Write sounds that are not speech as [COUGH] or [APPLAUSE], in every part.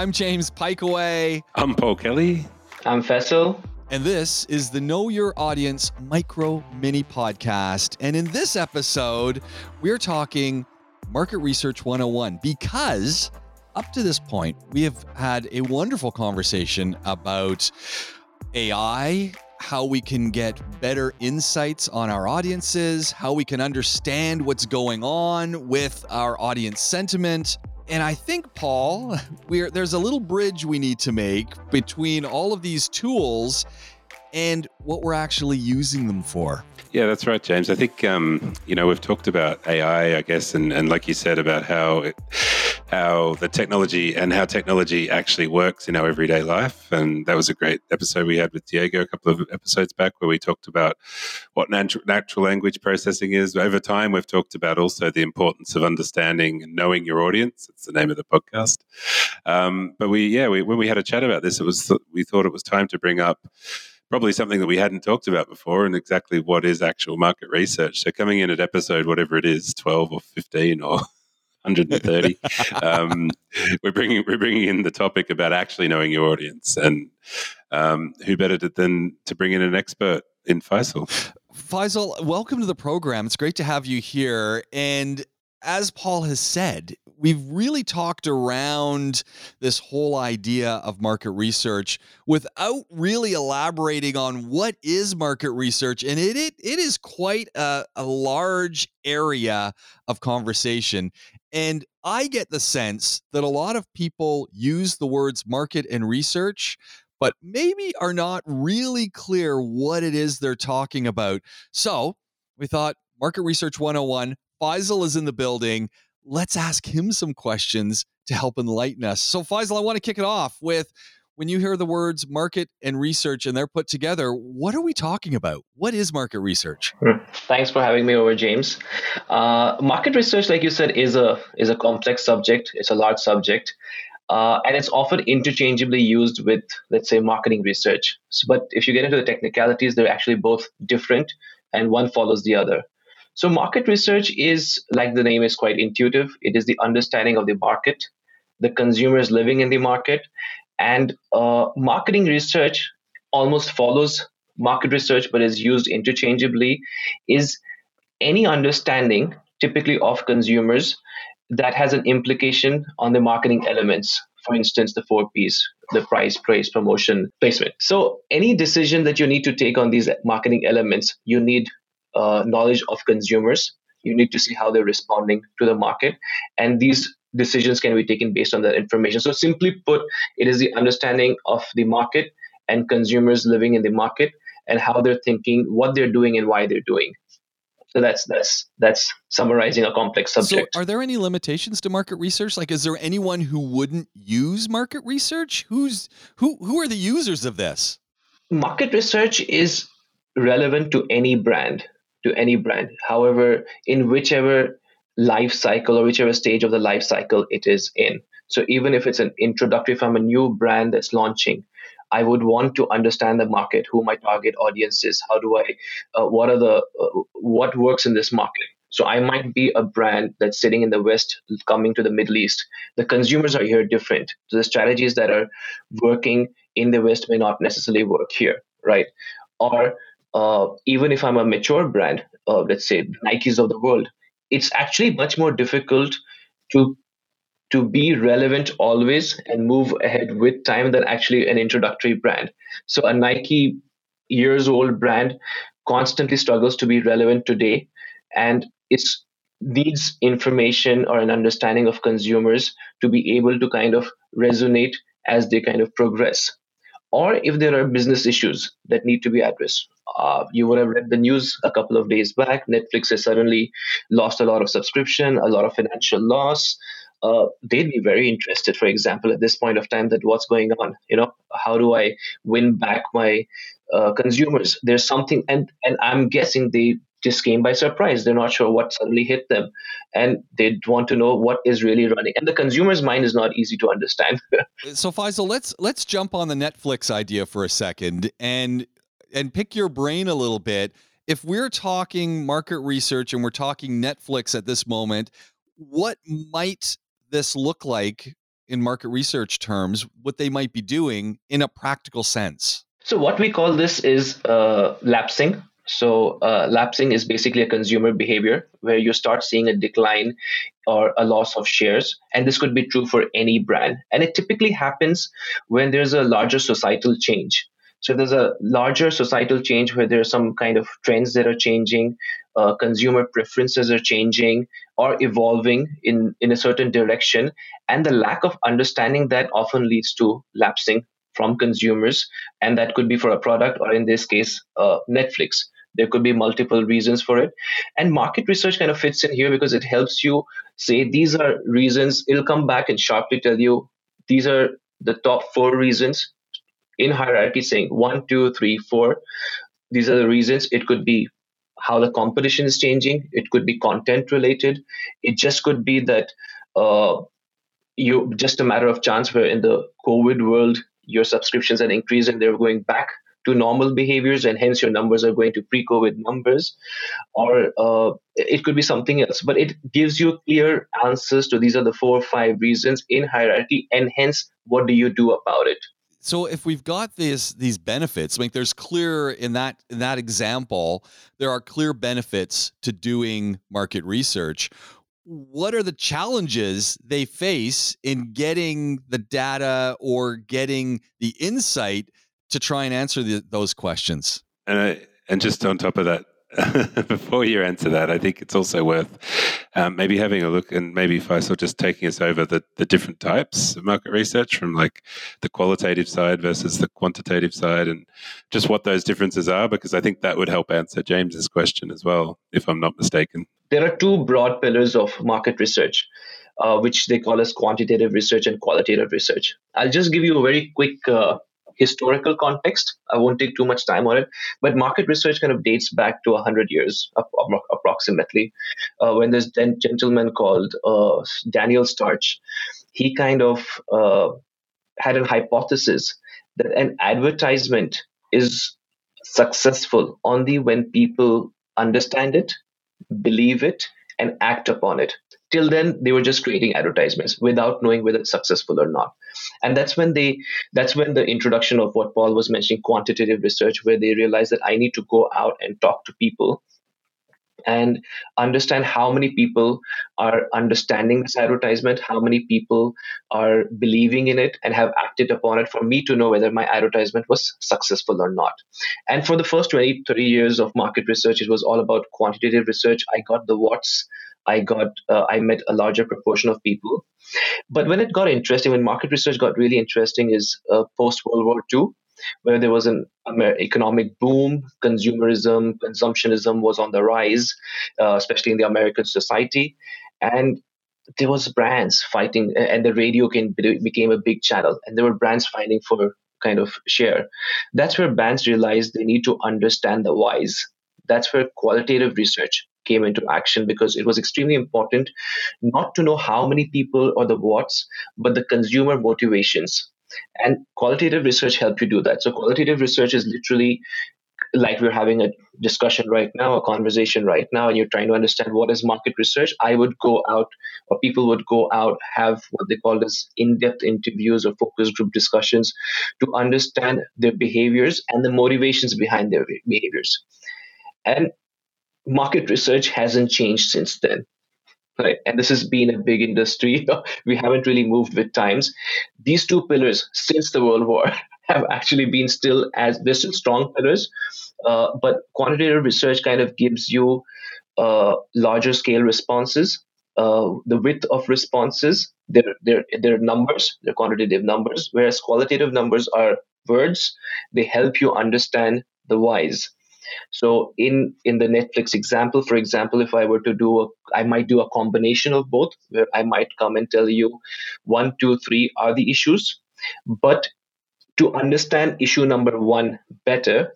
I'm James Pikeaway. I'm Paul Kelly. I'm Faisal. And this is the Know Your Audience Micro Mini Podcast. And in this episode, we're talking Market Research 101 because up to this point, we have had a wonderful conversation about AI, how we can get better insights on our audiences, how we can understand what's going on with our audience sentiment. And I think, Paul, there's a little bridge we need to make between all of these tools and what we're actually using them for. Yeah, that's right, James. I think um, you know we've talked about AI, I guess, and, and like you said about how it, how the technology and how technology actually works in our everyday life. And that was a great episode we had with Diego a couple of episodes back where we talked about what natural, natural language processing is. Over time, we've talked about also the importance of understanding and knowing your audience. It's the name of the podcast. Um, but we, yeah, we, when we had a chat about this, it was we thought it was time to bring up probably something that we hadn't talked about before and exactly what is actual market research. So coming in at episode, whatever it is, 12 or 15 or 130, [LAUGHS] um, we're bringing, we're bringing in the topic about actually knowing your audience and um, who better than to bring in an expert in Faisal. Faisal, welcome to the program. It's great to have you here. And as Paul has said, we've really talked around this whole idea of market research without really elaborating on what is market research. And it it, it is quite a, a large area of conversation. And I get the sense that a lot of people use the words market and research, but maybe are not really clear what it is they're talking about. So we thought Market Research 101 Faisal is in the building. Let's ask him some questions to help enlighten us. So, Faisal, I want to kick it off with when you hear the words market and research and they're put together, what are we talking about? What is market research? Hmm. Thanks for having me over, James. Uh, market research, like you said, is a is a complex subject. It's a large subject. Uh, and it's often interchangeably used with, let's say, marketing research. So, but if you get into the technicalities, they're actually both different, and one follows the other. So, market research is, like the name is quite intuitive, it is the understanding of the market, the consumers living in the market, and uh, marketing research almost follows market research but is used interchangeably, is any understanding, typically of consumers, that has an implication on the marketing elements. For instance, the four P's the price, praise, promotion, placement. So, any decision that you need to take on these marketing elements, you need uh, knowledge of consumers. You need to see how they're responding to the market. And these decisions can be taken based on that information. So, simply put, it is the understanding of the market and consumers living in the market and how they're thinking, what they're doing, and why they're doing. So that's that's that's summarizing a complex subject. So are there any limitations to market research? Like is there anyone who wouldn't use market research? Who's who who are the users of this? Market research is relevant to any brand to any brand. However, in whichever life cycle or whichever stage of the life cycle it is in. So even if it's an introductory from a new brand that's launching, I would want to understand the market, who my target audience is, how do I, uh, what are the, uh, what works in this market. So I might be a brand that's sitting in the West, coming to the Middle East. The consumers are here different. So the strategies that are working in the West may not necessarily work here, right? Or uh, even if I'm a mature brand, uh, let's say Nikes of the world, it's actually much more difficult to to be relevant always and move ahead with time than actually an introductory brand. So a Nike years old brand constantly struggles to be relevant today, and it needs information or an understanding of consumers to be able to kind of resonate as they kind of progress or if there are business issues that need to be addressed. Uh, you would have read the news a couple of days back. Netflix has suddenly lost a lot of subscription, a lot of financial loss. Uh, they'd be very interested, for example, at this point of time, that what's going on. You know, how do I win back my uh, consumers? There's something, and and I'm guessing they just came by surprise. They're not sure what suddenly hit them, and they want to know what is really running. And the consumer's mind is not easy to understand. [LAUGHS] so, Faisal, let's let's jump on the Netflix idea for a second and and pick your brain a little bit. If we're talking market research and we're talking Netflix at this moment, what might this look like in market research terms what they might be doing in a practical sense? So, what we call this is uh, lapsing. So, uh, lapsing is basically a consumer behavior where you start seeing a decline or a loss of shares. And this could be true for any brand. And it typically happens when there's a larger societal change. So, there's a larger societal change where there are some kind of trends that are changing, uh, consumer preferences are changing or evolving in, in a certain direction. And the lack of understanding that often leads to lapsing from consumers. And that could be for a product or, in this case, uh, Netflix. There could be multiple reasons for it. And market research kind of fits in here because it helps you say these are reasons. It'll come back and sharply tell you these are the top four reasons in hierarchy, saying one, two, three, four. These are the reasons. It could be how the competition is changing. It could be content related. It just could be that uh, you just a matter of chance where in the COVID world your subscriptions are increasing, they're going back to normal behaviors, and hence your numbers are going to pre-COVID numbers, or uh, it could be something else. But it gives you clear answers to these are the four or five reasons in hierarchy, and hence what do you do about it? So if we've got these these benefits like there's clear in that in that example there are clear benefits to doing market research. What are the challenges they face in getting the data or getting the insight to try and answer the, those questions? And I, and just on top of that [LAUGHS] before you answer that, I think it's also worth um, maybe having a look and maybe Faisal just taking us over the, the different types of market research from like the qualitative side versus the quantitative side and just what those differences are, because I think that would help answer James's question as well, if I'm not mistaken. There are two broad pillars of market research. Uh, which they call as quantitative research and qualitative research. I'll just give you a very quick uh, historical context. I won't take too much time on it, but market research kind of dates back to 100 years approximately, uh, when this then gentleman called uh, Daniel Starch, he kind of uh, had an hypothesis that an advertisement is successful only when people understand it, believe it, and act upon it till then they were just creating advertisements without knowing whether it's successful or not and that's when they that's when the introduction of what paul was mentioning quantitative research where they realized that i need to go out and talk to people and understand how many people are understanding this advertisement, how many people are believing in it and have acted upon it for me to know whether my advertisement was successful or not. And for the first 20, 30 years of market research, it was all about quantitative research. I got the what's, I got uh, I met a larger proportion of people. But when it got interesting, when market research got really interesting, is uh, post World War II, where there was an economic boom, consumerism, consumptionism was on the rise, uh, especially in the American society, and there was brands fighting, and the radio can, became a big channel, and there were brands fighting for kind of share. That's where brands realized they need to understand the whys. That's where qualitative research came into action because it was extremely important not to know how many people or the what's, but the consumer motivations. And qualitative research helped you do that. So qualitative research is literally like we're having a discussion right now, a conversation right now, and you're trying to understand what is market research, I would go out, or people would go out, have what they call as in depth interviews or focus group discussions to understand their behaviors and the motivations behind their behaviors. And market research hasn't changed since then. Right? And this has been a big industry. [LAUGHS] we haven't really moved with times. These two pillars, since the World War, [LAUGHS] have actually been still as they're still strong pillars. Uh, but quantitative research kind of gives you uh, larger scale responses. Uh, the width of responses, they're, they're, they're numbers, they're quantitative numbers, whereas qualitative numbers are words. They help you understand the whys. So in in the Netflix example, for example, if I were to do a, I might do a combination of both, where I might come and tell you one, two, three are the issues, but to understand issue number one better,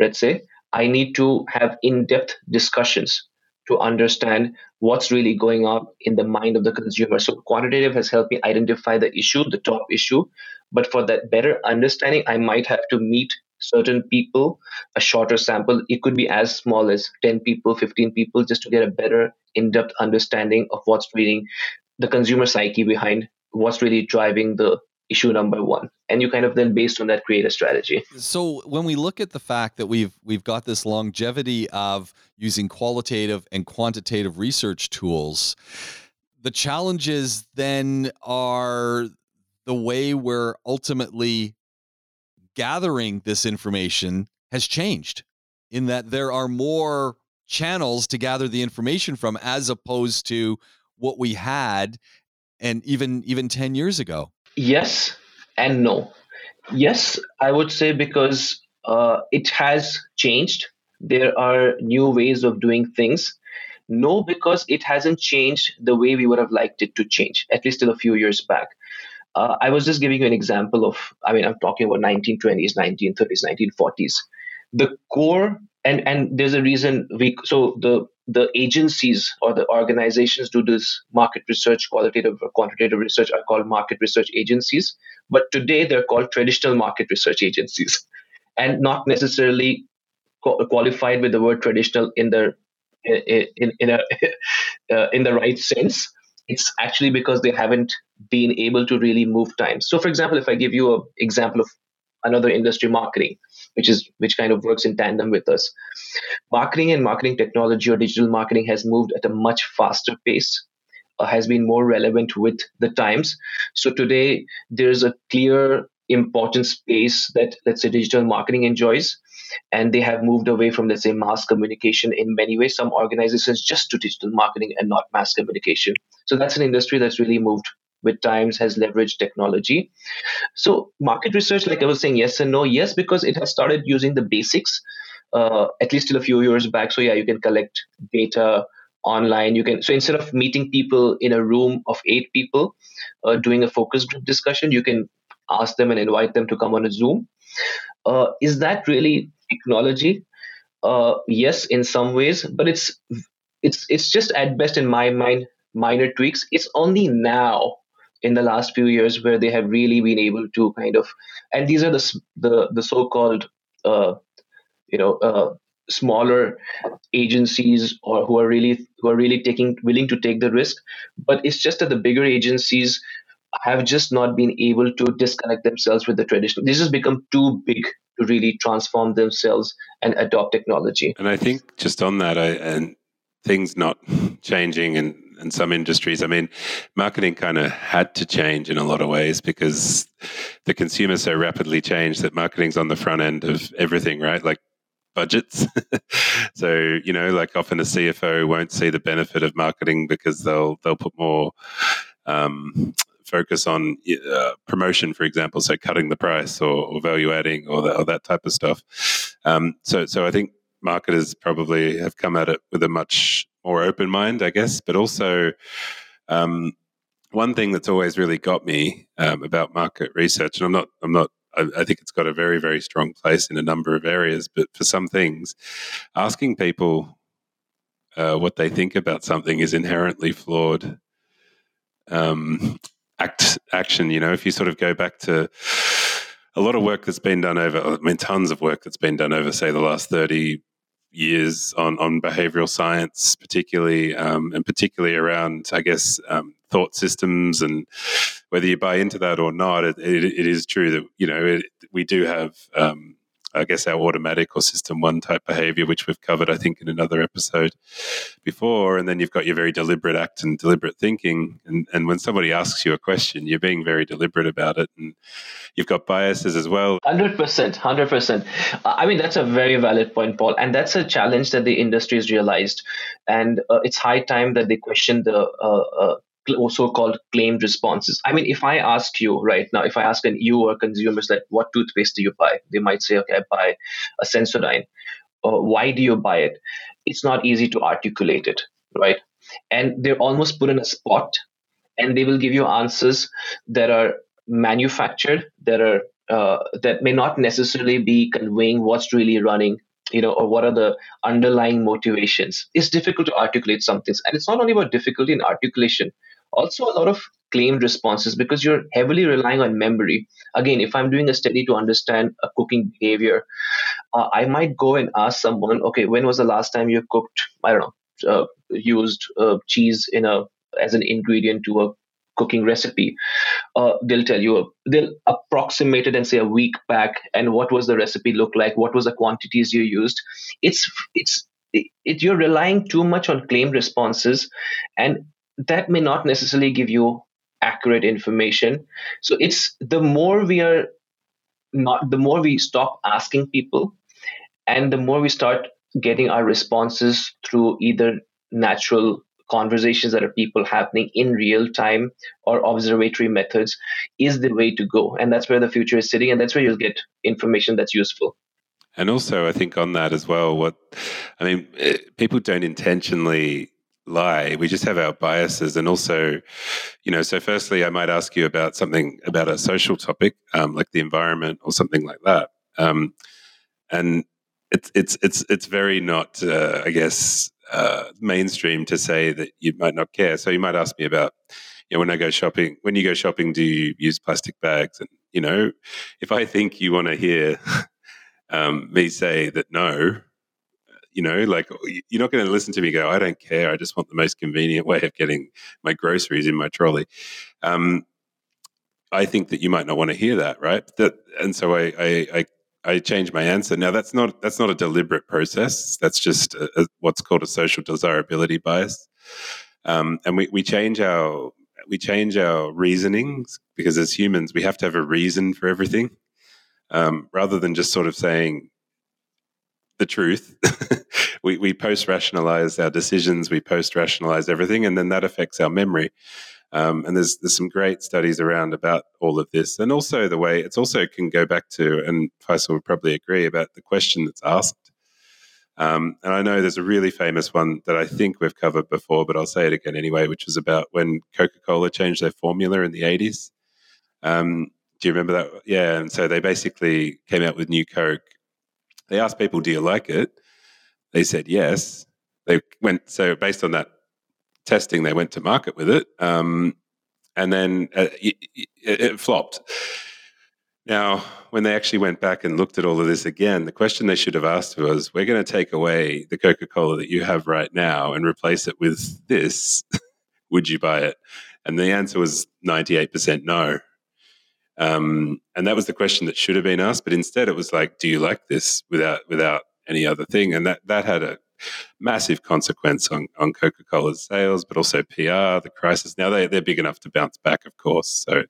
let's say, I need to have in-depth discussions to understand what's really going on in the mind of the consumer. So quantitative has helped me identify the issue, the top issue. But for that better understanding, I might have to meet certain people, a shorter sample. It could be as small as 10 people, 15 people, just to get a better in depth understanding of what's reading the consumer psyche behind what's really driving the issue number one and you kind of then based on that create a strategy so when we look at the fact that we've we've got this longevity of using qualitative and quantitative research tools the challenges then are the way we're ultimately gathering this information has changed in that there are more channels to gather the information from as opposed to what we had and even even 10 years ago. Yes and no. Yes i would say because uh, it has changed. There are new ways of doing things. No because it hasn't changed the way we would have liked it to change at least till a few years back uh, I was just giving you an example of, I mean, I'm talking about 1920s, 1930s, 1940s. The core, and and there's a reason we, so the the agencies or the organizations do this market research, qualitative or quantitative research are called market research agencies. But today they're called traditional market research agencies, [LAUGHS] and not necessarily qualified with the word traditional in the in in, in a [LAUGHS] uh, in the right sense it's actually because they haven't been able to really move times. So, for example, if I give you an example of another industry, marketing, which is which kind of works in tandem with us, marketing and marketing technology or digital marketing has moved at a much faster pace. Uh, has been more relevant with the times. So today there's a clear important space that let's say digital marketing enjoys and they have moved away from let's say mass communication in many ways some organizations just do digital marketing and not mass communication so that's an industry that's really moved with times has leveraged technology. So market research like i was saying yes and no. Yes because it has started using the basics uh, at least till a few years back. So yeah you can collect data online. You can so instead of meeting people in a room of eight people uh, doing a focus group discussion you can ask them and invite them to come on a zoom. Uh, is that really technology? Uh, yes in some ways but it's it's it's just at best in my mind minor tweaks. It's only now in the last few years where they have really been able to kind of and these are the the, the so-called uh, you know uh, smaller agencies or who are really who are really taking willing to take the risk but it's just that the bigger agencies have just not been able to disconnect themselves with the traditional. This has become too big to really transform themselves and adopt technology. And I think just on that, I, and things not [LAUGHS] changing in, in some industries, I mean, marketing kind of had to change in a lot of ways because the consumer so rapidly changed that marketing's on the front end of everything, right? Like budgets. [LAUGHS] so you know, like often a CFO won't see the benefit of marketing because they'll they'll put more um, focus on uh, promotion, for example, so cutting the price or, or value adding or, or, that type of stuff. Um, so, so I think marketers probably have come at it with a much more open mind, I guess, but also. Um, one thing that's always really got me um, about market research, and I'm not, I'm not I, I, think it's got a very, very strong place in a number of areas. But for some things, asking people uh, what they think about something is inherently flawed. Um, act action. You know, if you sort of go back to a lot of work that's been done over, I mean, tons of work that's been done over, say, the last thirty years on on behavioral science, particularly um, and particularly around, I guess, um, thought systems and whether you buy into that or not, it, it, it is true that you know it, we do have um, I guess, our automatic or system one type behavior, which we've covered, I think, in another episode before. And then you've got your very deliberate act and deliberate thinking. And, and when somebody asks you a question, you're being very deliberate about it. And you've got biases as well. 100%. 100%. I mean, that's a very valid point, Paul. And that's a challenge that the industry has realized. And uh, it's high time that they question the uh, uh, also called claimed responses. I mean, if I ask you right now, if I ask an you or consumers like, what toothpaste do you buy? They might say, okay, I buy a Sensodyne. Or why do you buy it? It's not easy to articulate it, right? And they're almost put in a spot, and they will give you answers that are manufactured, that are uh, that may not necessarily be conveying what's really running you know, or what are the underlying motivations? It's difficult to articulate some things. And it's not only about difficulty in articulation, also a lot of claimed responses because you're heavily relying on memory. Again, if I'm doing a study to understand a cooking behavior, uh, I might go and ask someone, okay, when was the last time you cooked, I don't know, uh, used uh, cheese in a as an ingredient to a cooking recipe, uh, they'll tell you they'll approximate it and say a week back and what was the recipe look like, what was the quantities you used. It's it's it, it, you're relying too much on claim responses, and that may not necessarily give you accurate information. So it's the more we are not the more we stop asking people and the more we start getting our responses through either natural conversations that are people happening in real time or observatory methods is the way to go and that's where the future is sitting and that's where you'll get information that's useful and also i think on that as well what i mean eh, people don't intentionally lie. We just have our biases. And also you know so firstly i might ask you about something about a social topic um, like the environment or something like that. Um, and it's it's it's it's very not uh, i guess uh, mainstream to say that you might not care. So you might ask me about you know when i go shopping when you go shopping do you use plastic bags? And you know if i think you want to hear [LAUGHS] um, me say that no you know, like you're not going to listen to me go, I don't care. I just want the most convenient way of getting my groceries in my trolley. Um, I think that you might not want to hear that, right? That, and so I, I, I I changed my answer. Now that's not that's not a deliberate process. That's just a, a, what's called a social desirability bias, um, and we, we change our we change our reasonings because as humans we have to have a reason for everything, um, rather than just sort of saying the truth. [LAUGHS] we, we post rationalize our decisions, we post rationalize everything, and then that affects our memory. Um, and there's there's some great studies around about all of this, and also the way it's also can go back to, and Faisal would probably agree about the question that's asked. Um, and I know there's a really famous one that I think we've covered before, but I'll say it again anyway, which was about when Coca Cola changed their formula in the 80s. Um, do you remember that? Yeah, and so they basically came out with new Coke they asked people, "Do you like it?" They said yes. They went so based on that testing, they went to market with it, um, and then uh, it, it, it flopped. Now, when they actually went back and looked at all of this again, the question they should have asked was, "We're going to take away the Coca Cola that you have right now and replace it with this. [LAUGHS] Would you buy it?" And the answer was ninety-eight percent no. Um, and that was the question that should have been asked, but instead it was like, "Do you like this?" without without any other thing, and that that had a massive consequence on on Coca Cola's sales, but also PR, the crisis. Now they they're big enough to bounce back, of course, so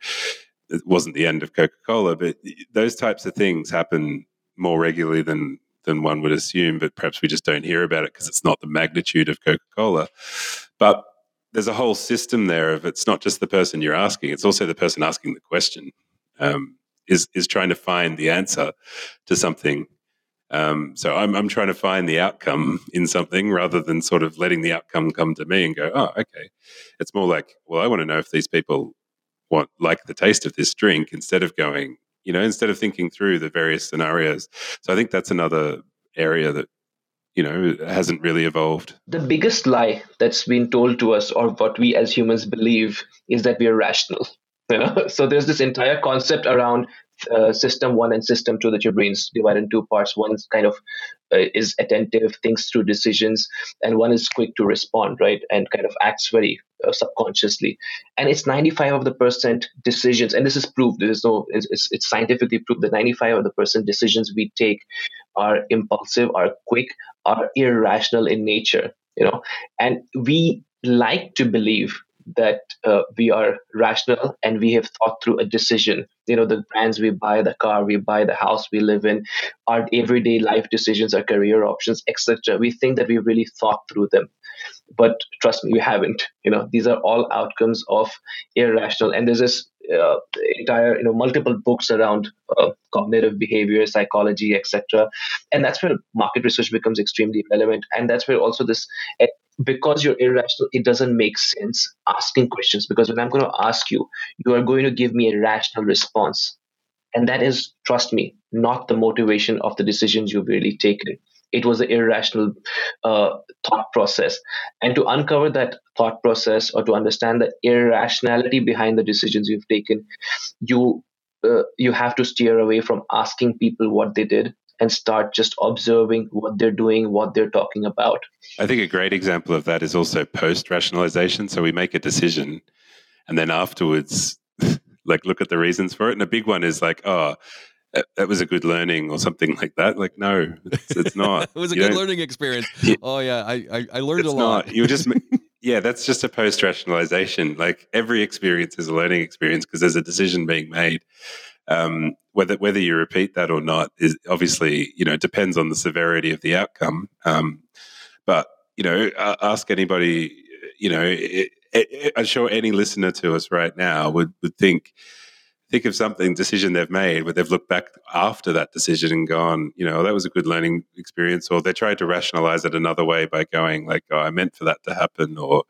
it wasn't the end of Coca Cola, but those types of things happen more regularly than than one would assume, but perhaps we just don't hear about it because it's not the magnitude of Coca Cola. But there's a whole system there of it's not just the person you're asking, it's also the person asking the question um, is is trying to find the answer to something. Um, so I'm I'm trying to find the outcome [LAUGHS] in something rather than sort of letting the outcome come to me and go, oh, okay. It's more like, well, I want to know if these people want like the taste of this drink instead of going, you know, instead of thinking through the various scenarios. So I think that's another area that you know hasn't really evolved the biggest lie that's been told to us or what we as humans believe is that we are rational you [LAUGHS] know? So there's this entire concept around uh, system one and system two that your brain's divided in two parts. One is kind of uh, is attentive, thinks through decisions, and one is quick to respond, right, and kind of acts very uh, subconsciously. And it's 95 of the percent decisions, and this is proved. There's no, it's, it's scientifically proved that 95 of the percent decisions we take are impulsive, are quick, are irrational in nature. You know, and we like to believe that uh, we are rational and we have thought through a decision. You know the brands we buy the car we buy the house we live in our everyday life decisions our career options etc we think that we really thought through them. But trust me we haven't. You know these are all outcomes of irrational. And there's this uh, entire you know multiple books around uh, cognitive behavior psychology etc and that's where market research becomes extremely relevant. And that's where also this because you're irrational, it doesn't make sense asking questions because when I'm going to ask you, you are going to give me a rational response. And that is, trust me, not the motivation of the decisions you've really taken. It was an irrational uh, thought process. And to uncover that thought process or to understand the irrationality behind the decisions you've taken, you uh, you have to steer away from asking people what they did and start just observing what they're doing, what they're talking about. I think a great example of that is also post rationalization. So we make a decision and then afterwards, [LAUGHS] like look at the reasons for it. And a big one is like, oh, that was a good learning or something [LAUGHS] like that. Like, no, it's, it's not. [LAUGHS] it was a you good learning experience. Oh yeah, I I, I learned a lot. Not. You just yeah, that's just a post rationalization. Like every experience is a learning experience because there's a decision being made. Um, whether whether you repeat that or not is obviously you know depends on the severity of the outcome. Um, but you know, ask anybody. You know, it, it, I'm sure any listener to us right now would would think think of something decision they've made where they've looked back after that decision and gone, you know, that was a good learning experience, or they tried to rationalize it another way by going like, oh, I meant for that to happen, or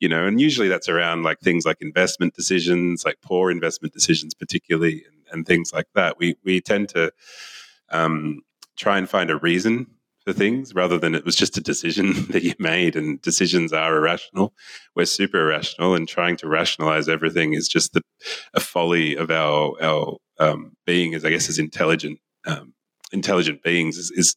you know, and usually that's around like things like investment decisions, like poor investment decisions, particularly, and, and things like that. We we tend to um, try and find a reason for things rather than it was just a decision [LAUGHS] that you made and decisions are irrational we're super irrational and trying to rationalize everything is just the, a folly of our our um, being as i guess as intelligent um, intelligent beings is, is,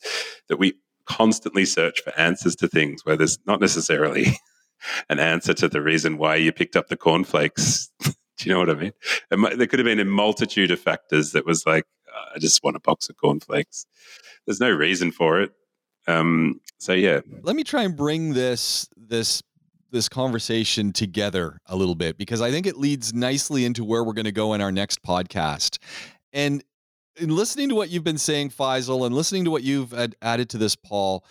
that we constantly search for answers to things where there's not necessarily [LAUGHS] an answer to the reason why you picked up the cornflakes [LAUGHS] [LAUGHS] do you know what i mean? There could have been a multitude of factors that was like i just want a box of cornflakes. There's no reason for it. Um, so yeah, let me try and bring this this this conversation together a little bit because I think it leads nicely into where we're going to go in our next podcast. And in listening to what you've been saying, Faisal, and listening to what you've added to this, Paul,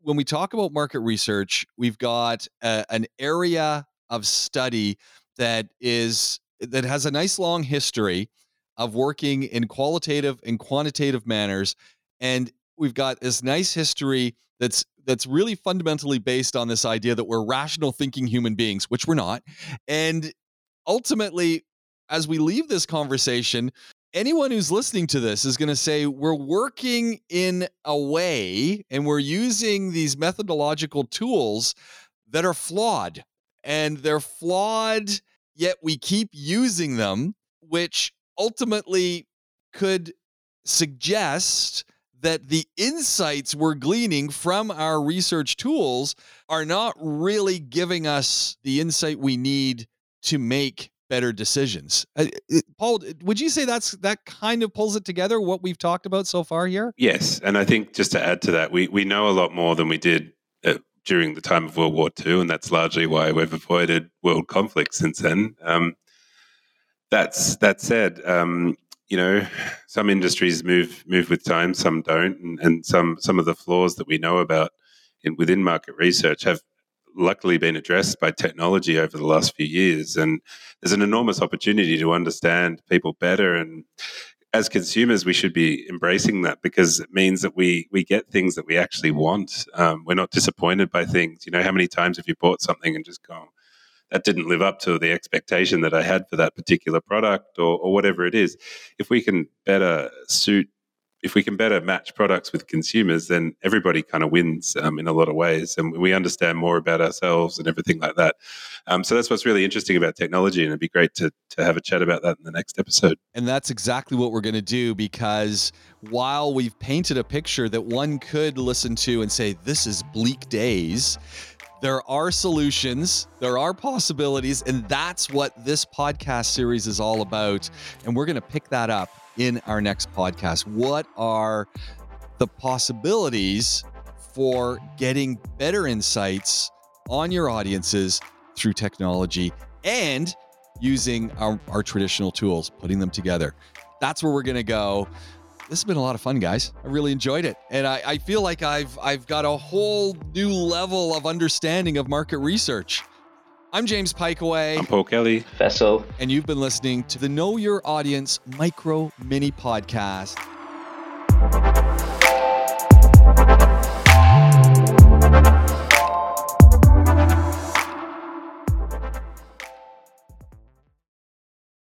when we talk about market research, we've got a, an area of study that is that has a nice long history of working in qualitative and quantitative manners and we've got this nice history that's that's really fundamentally based on this idea that we're rational thinking human beings, which we're not. And ultimately, as we leave this conversation, anyone who's listening to this is going to say we're working in a way and we're using these methodological tools that are flawed. And they're flawed, yet we keep using them, which ultimately could suggest that the insights we're gleaning from our research tools are not really giving us the insight we need to make better decisions. Uh, Paul, would you say that's that kind of pulls it together what we've talked about so far here? Yes, and I think just to add to that, we we know a lot more than we did uh, during the time of World War II, and that's largely why we've avoided world conflict since then. Um, that's that said, um, you know, some industries move move with time, some don't, and, and some some of the flaws that we know about in, within market research have luckily been addressed by technology over the last few years. And there's an enormous opportunity to understand people better. And as consumers, we should be embracing that because it means that we we get things that we actually want. Um, we're not disappointed by things. You know, how many times have you bought something and just gone, that didn't live up to the expectation that I had for that particular product or, or whatever it is. If we can better suit if we can better match products with consumers, then everybody kind of wins um, in a lot of ways, and we understand more about ourselves and everything like that. Um, so that's what's really interesting about technology, and it'd be great to to have a chat about that in the next episode. And that's exactly what we're going to do because while we've painted a picture that one could listen to and say this is bleak days, there are solutions, there are possibilities, and that's what this podcast series is all about. And we're going to pick that up in our next podcast. What are the possibilities for getting better insights on your audiences through technology and using our, our traditional tools, putting them together? That's where we're going to go this has been a lot of fun, guys. I really enjoyed it, and I, I feel like I've I've got a whole new level of understanding of market research. I'm James Pikeway. I'm Paul Kelly. Faisal. And you've been listening to the Know Your Audience Micro Mini Podcast.